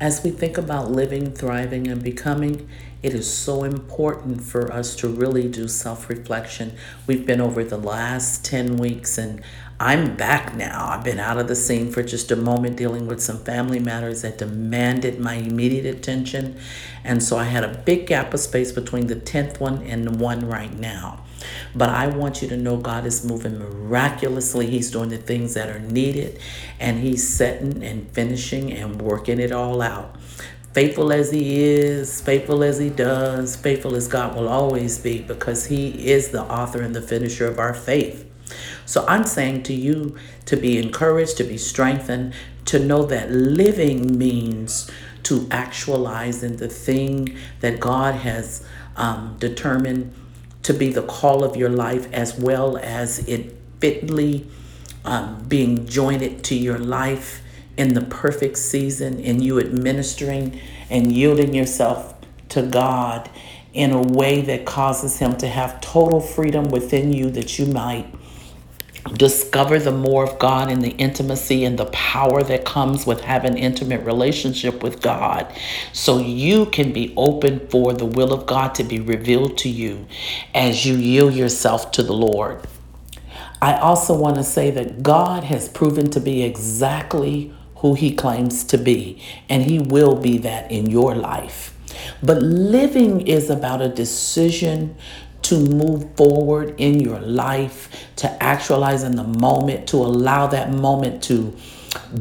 As we think about living, thriving, and becoming, it is so important for us to really do self reflection. We've been over the last 10 weeks and I'm back now. I've been out of the scene for just a moment dealing with some family matters that demanded my immediate attention. And so I had a big gap of space between the 10th one and the one right now. But I want you to know God is moving miraculously. He's doing the things that are needed, and He's setting and finishing and working it all out. Faithful as He is, faithful as He does, faithful as God will always be because He is the author and the finisher of our faith. So I'm saying to you to be encouraged, to be strengthened, to know that living means to actualize in the thing that God has um, determined to be the call of your life as well as it fitly um, being jointed to your life in the perfect season and you administering and yielding yourself to God in a way that causes Him to have total freedom within you that you might discover the more of God and the intimacy and the power that comes with having intimate relationship with God so you can be open for the will of God to be revealed to you as you yield yourself to the Lord. I also want to say that God has proven to be exactly who he claims to be and he will be that in your life. But living is about a decision to move forward in your life, to actualize in the moment, to allow that moment to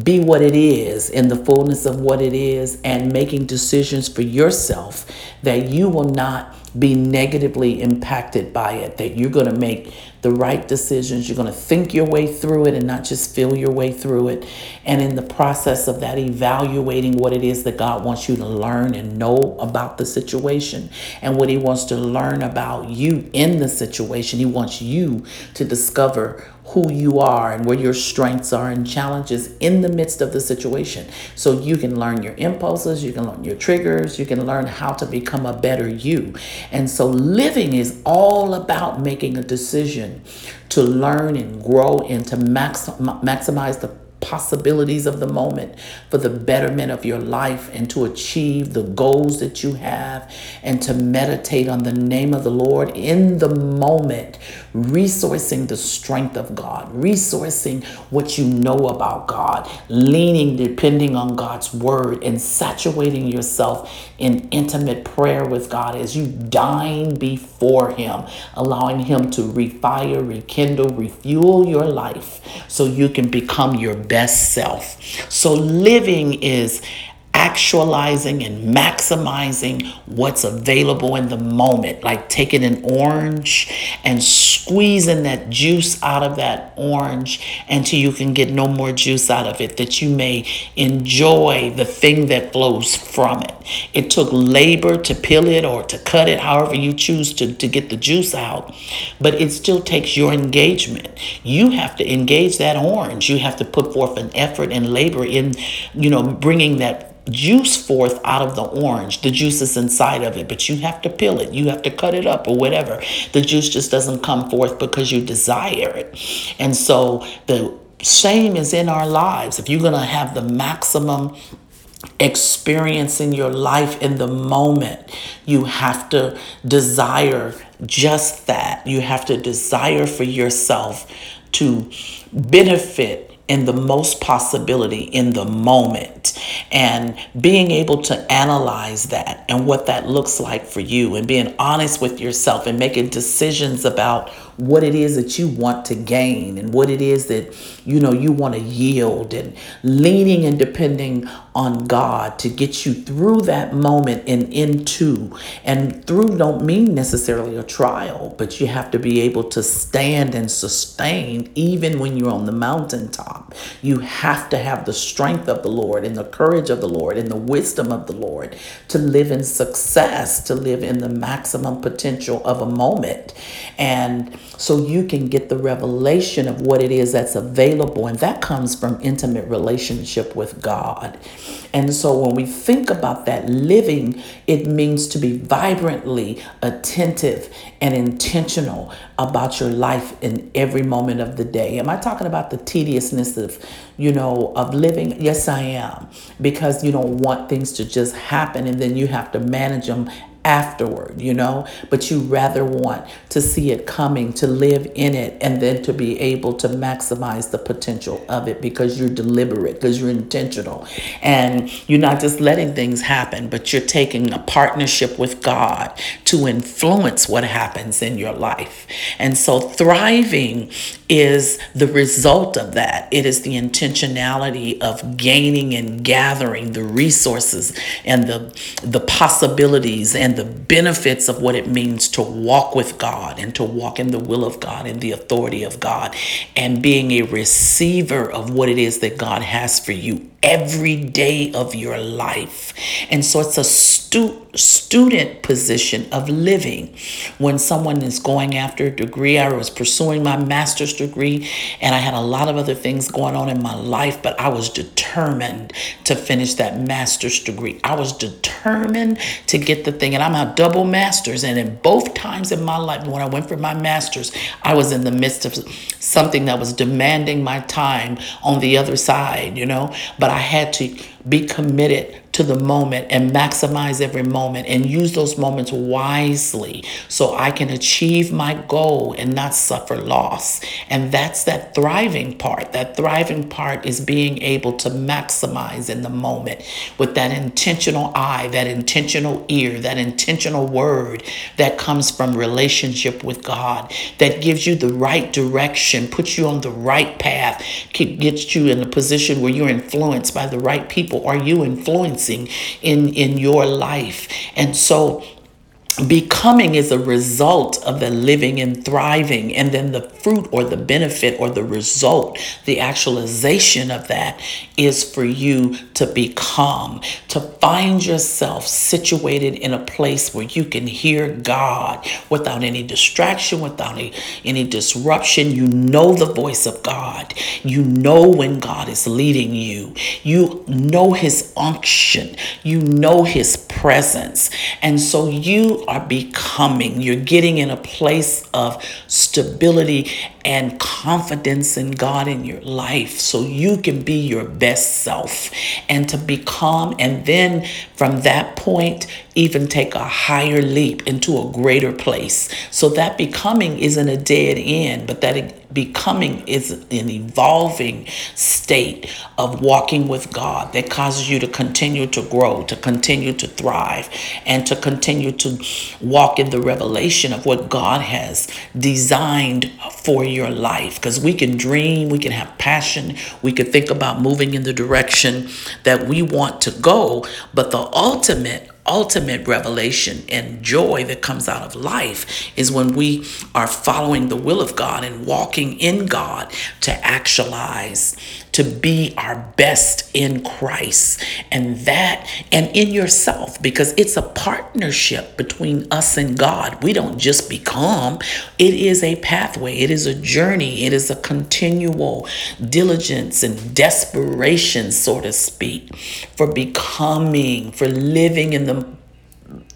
be what it is in the fullness of what it is, and making decisions for yourself that you will not be negatively impacted by it, that you're going to make the right decisions. You're going to think your way through it and not just feel your way through it. And in the process of that, evaluating what it is that God wants you to learn and know about the situation and what He wants to learn about you in the situation. He wants you to discover who you are and where your strengths are and challenges in the midst of the situation. So you can learn your impulses, you can learn your triggers, you can learn how to become a better you. And so living is all about making a decision to learn and grow and to max- maximize the possibilities of the moment for the betterment of your life and to achieve the goals that you have and to meditate on the name of the Lord in the moment, resourcing the strength of God, resourcing what you know about God, leaning, depending on God's word, and saturating yourself in intimate prayer with God as you dine before Him, allowing Him to refire, rekindle, refuel your life so you can become your best self. So living is actualizing and maximizing what's available in the moment, like taking an orange and squeezing that juice out of that orange until you can get no more juice out of it, that you may enjoy the thing that flows from it. It took labor to peel it or to cut it, however you choose to, to get the juice out, but it still takes your engagement. You have to engage that orange. You have to put forth an effort and labor in, you know, bringing that juice forth out of the orange. The juice is inside of it, but you have to peel it. You have to cut it up or whatever. The juice just doesn't come forth because you desire it. And so the shame is in our lives. If you're going to have the maximum experience in your life in the moment, you have to desire just that. You have to desire for yourself to benefit in the most possibility in the moment. And being able to analyze that and what that looks like for you and being honest with yourself and making decisions about what it is that you want to gain and what it is that you know you want to yield and leaning and depending on God to get you through that moment and into and through don't mean necessarily a trial but you have to be able to stand and sustain even when you're on the mountaintop. You have to have the strength of the Lord and the courage of the Lord and the wisdom of the Lord to live in success to live in the maximum potential of a moment. And so you can get the revelation of what it is that's available. And that comes from intimate relationship with God. And so when we think about that living, it means to be vibrantly attentive and intentional about your life in every moment of the day. Am I talking about the tediousness of, you know, of living? Yes, I am. Because you don't want things to just happen and then you have to manage them afterward, you know, but you rather want to see it coming, to live in it, and then to be able to maximize the potential of it because you're deliberate, because you're intentional. And you're not just letting things happen, but you're taking a partnership with God to influence what happens in your life. And so thriving is the result of that. It is the intentionality of gaining and gathering the resources and the, the possibilities and the benefits of what it means to walk with God and to walk in the will of God and the authority of God and being a receiver of what it is that God has for you every day of your life. And so it's a stu- student position of living. When someone is going after a degree, I was pursuing my master's degree and I had a lot of other things going on in my life, but I was determined to finish that master's degree. I was determined to get the thing, and I'm a double master's. And in both times in my life, when I went for my master's, I was in the midst of something that was demanding my time on the other side, you know. But I had to be committed to the moment and maximize every moment and use those moments wisely so I can achieve my goal and not suffer loss. And that's that thriving part. That thriving part is being able to maximize in the moment with that intentional eye, that intentional ear, that intentional word that comes from relationship with God that gives you the right direction, puts you on the right path, gets you in a position where you're influenced by the right people. Are you influencing in in your life? And so becoming is a result of the living and thriving and then the fruit or the benefit or the result the actualization of that is for you to become to find yourself situated in a place where you can hear god without any distraction without any, any disruption. You know the voice of god. You know when god is leading you. You know his unction. You know his presence and so you are becoming. You're getting in a place of stability and confidence in God in your life so you can be your best self and to become, and then from that point, even take a higher leap into a greater place. So that becoming isn't a dead end, but that becoming is an evolving state of walking with God that causes you to continue to grow, to continue to thrive, and to continue to walk in the revelation of what God has designed for your life. Because we can dream, we can have passion, we can think about moving in the direction that we want to go, but the ultimate ultimate revelation and joy that comes out of life is when we are following the will of God and walking in God to actualize to be our best in Christ and that and in yourself because it's a partnership between us and God. We don't just become, it is a pathway, it is a journey, it is a continual diligence and desperation, so to speak, for becoming, for living in the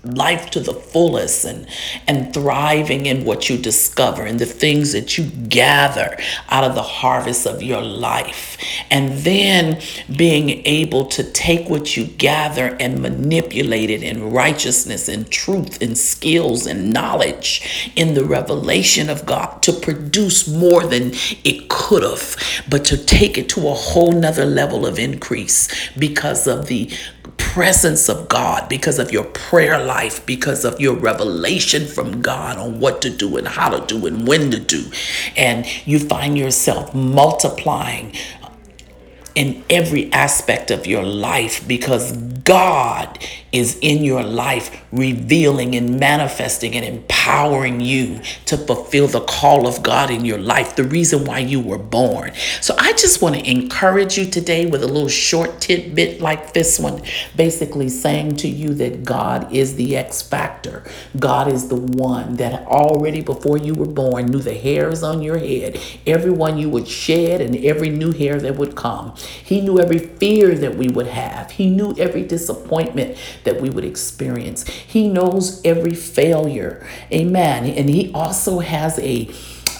life to the fullest and and thriving in what you discover and the things that you gather out of the harvest of your life. And then being able to take what you gather and manipulate it in righteousness and truth and skills and knowledge in the revelation of God to produce more than it could have but to take it to a whole nother level of increase because of the presence of God, because of your prayer life, because of your revelation from God on what to do and how to do and when to do. And you find yourself multiplying in every aspect of your life because God is in your life, revealing and manifesting and empowering you to fulfill the call of God in your life, the reason why you were born. So I just want to encourage you today with a little short tidbit like this one, basically saying to you that God is the X factor. God is the one that already before you were born knew the hairs on your head, every one you would shed, and every new hair that would come. He knew every fear that we would have, He knew every disappointment that we would experience. He knows every failure. Amen. And He also has a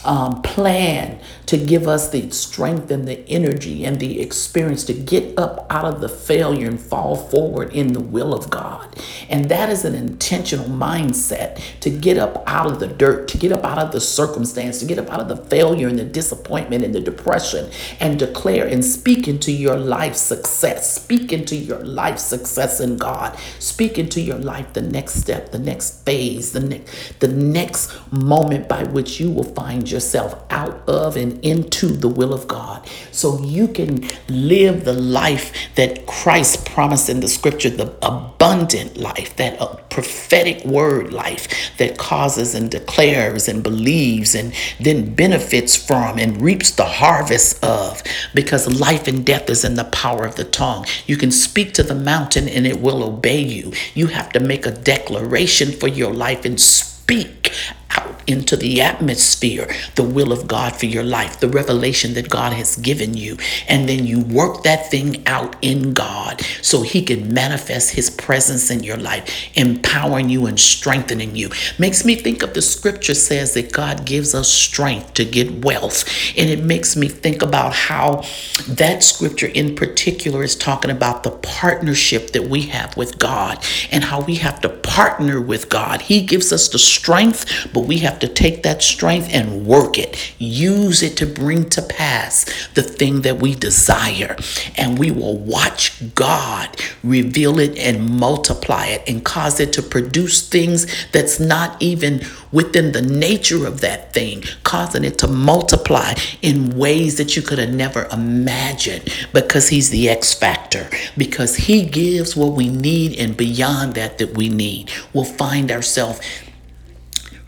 um, plan to give us the strength and the energy and the experience to get up out of the failure and fall forward in the will of God. And that is an intentional mindset to get up out of the dirt, to get up out of the circumstance, to get up out of the failure and the disappointment and the depression and declare and speak into your life success. Speak into your life success in God. Speak into your life the next step, the next phase, the next the next moment by which you will find yourself out of and into the will of God so you can live the life that Christ promised in the scripture, the abundant life, that uh, prophetic word life that causes and declares and believes and then benefits from and reaps the harvest of because life and death is in the power of the tongue. You can speak to the mountain and it will obey you. You have to make a declaration for your life and speak out into the atmosphere the will of God for your life, the revelation that God has given you. And then you work that thing out in God so He can manifest His presence in your life, empowering you and strengthening you. Makes me think of the scripture says that God gives us strength to get wealth. And it makes me think about how that scripture in particular is talking about the partnership that we have with God and how we have to partner with God. He gives us the strength, but we have to take that strength and work it, use it to bring to pass the thing that we desire. And we will watch God reveal it and multiply it and cause it to produce things that's not even within the nature of that thing, causing it to multiply in ways that you could have never imagined because He's the X factor, because He gives what we need and beyond that that we need. We'll find ourselves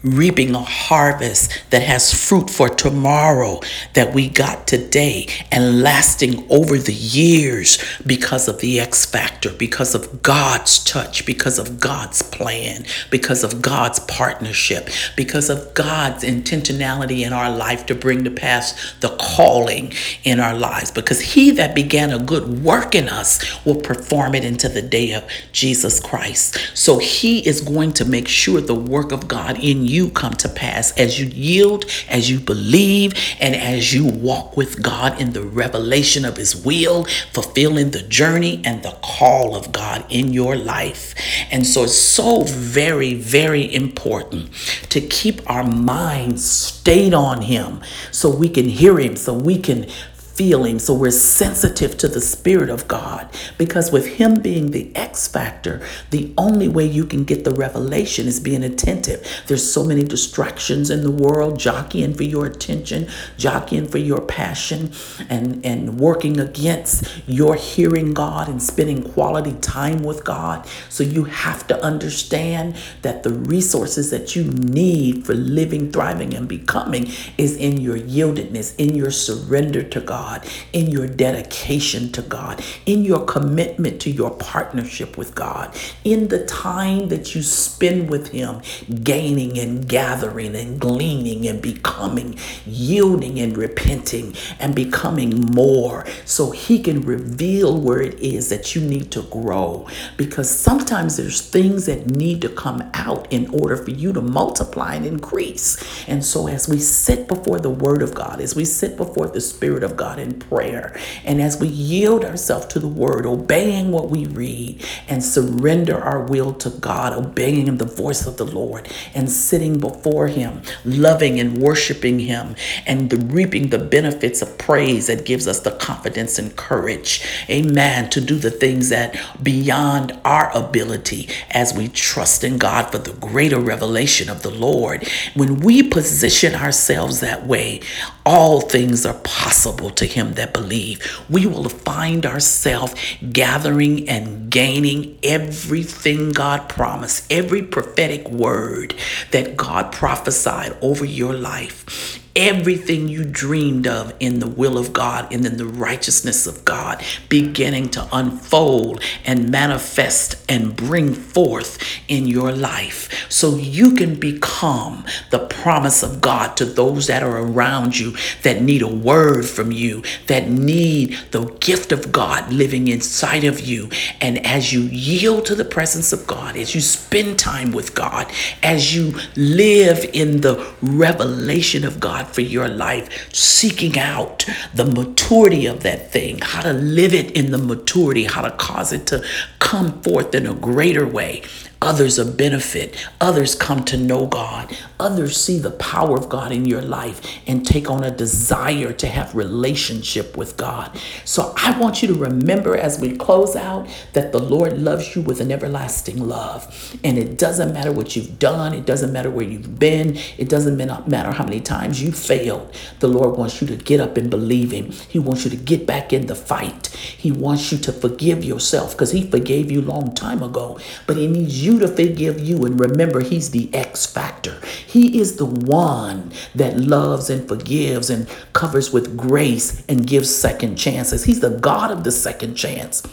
reaping a harvest that has fruit for tomorrow that we got today and lasting over the years because of the X factor, because of God's touch, because of God's plan, because of God's partnership, because of God's intentionality in our life to bring to pass the calling in our lives. Because he that began a good work in us will perform it into the day of Jesus Christ. So he is going to make sure the work of God in you you come to pass as you yield, as you believe, and as you walk with God in the revelation of His will, fulfilling the journey and the call of God in your life. And so it's so very, very important to keep our minds stayed on Him so we can hear Him, so we can feeling. So we're sensitive to the Spirit of God because with Him being the X factor, the only way you can get the revelation is being attentive. There's so many distractions in the world jockeying for your attention, jockeying for your passion, and, and working against your hearing God and spending quality time with God. So you have to understand that the resources that you need for living, thriving, and becoming is in your yieldedness, in your surrender to God God, in your dedication to God, in your commitment to your partnership with God, in the time that you spend with Him, gaining and gathering and gleaning and becoming, yielding and repenting and becoming more so He can reveal where it is that you need to grow. Because sometimes there's things that need to come out in order for you to multiply and increase. And so as we sit before the Word of God, as we sit before the Spirit of God, God in prayer. And as we yield ourselves to the word, obeying what we read, and surrender our will to God, obeying the voice of the Lord, and sitting before Him, loving and worshiping Him, and the, reaping the benefits of praise that gives us the confidence and courage, amen, to do the things that beyond our ability as we trust in God for the greater revelation of the Lord. When we position ourselves that way, all things are possible to him that believe. We will find ourselves gathering and gaining everything God promised, every prophetic word that God prophesied over your life everything you dreamed of in the will of God and in the righteousness of God beginning to unfold and manifest and bring forth in your life so you can become the promise of God to those that are around you that need a word from you, that need the gift of God living inside of you. And as you yield to the presence of God, as you spend time with God, as you live in the revelation of God, God for your life, seeking out the maturity of that thing, how to live it in the maturity, how to cause it to come forth in a greater way. Others a benefit. Others come to know God. Others see the power of God in your life and take on a desire to have relationship with God. So I want you to remember as we close out that the Lord loves you with an everlasting love. And it doesn't matter what you've done. It doesn't matter where you've been. It doesn't matter how many times you failed. The Lord wants you to get up and believe Him. He wants you to get back in the fight. He wants you to forgive yourself because He forgave you long time ago. But He needs you to forgive you. And remember, He's the X factor. He is the one that loves and forgives and covers with grace and gives second chances. He's the God of the second chance.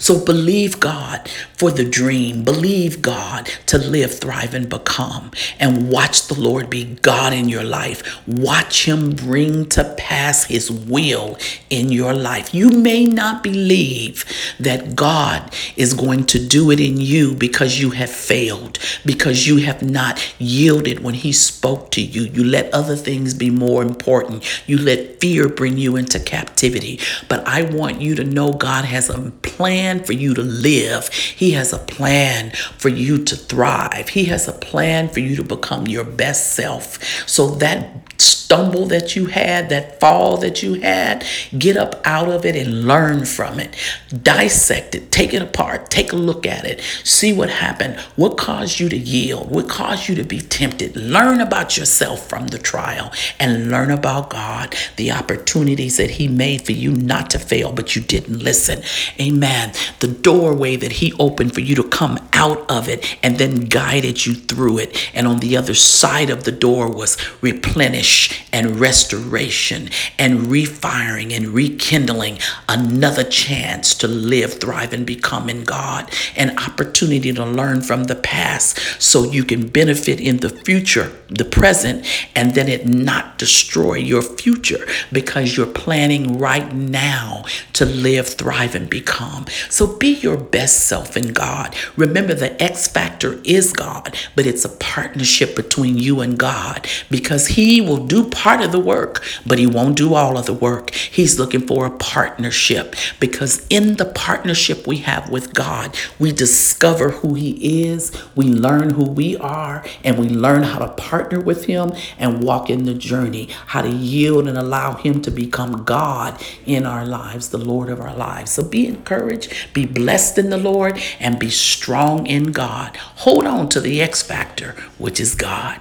So believe God for the dream. Believe God to live, thrive, and become. And watch the Lord be God in your life. Watch Him bring to pass His will in your life. You may not believe that God is going to do it in you because you have failed, because you have not yielded when He spoke to you. You let other things be more important. You let fear bring you into captivity. But I want you to know God has a plan plan for you to live. He has a plan for you to thrive. He has a plan for you to become your best self. So that stumble that you had, that fall that you had, get up out of it and learn from it. Dissect it, take it apart, take a look at it, see what happened, what caused you to yield, what caused you to be tempted. Learn about yourself from the trial and learn about God, the opportunities that He made for you not to fail, but you didn't listen. Amen. The doorway that He opened for you to come out of it and then guided you through it. And on the other side of the door was replenish and restoration and refiring and rekindling another chance to live, thrive, and become in God. An opportunity to learn from the past so you can benefit in the future, the present, and then it not destroy your future because you're planning right now to live, thrive, and become. So be your best self in God. Remember, the X factor is God, but it's a partnership between you and God because He will do part of the work, but He won't do all of the work. He's looking for a partnership because in the partnership we have with God, we discover who He is, we learn who we are, and we learn how to partner with Him and walk in the journey, how to yield and allow Him to become God in our lives, the Lord of our lives. So be encouraged, be blessed in the Lord, and be strong in God. Hold on to the X factor, which is God.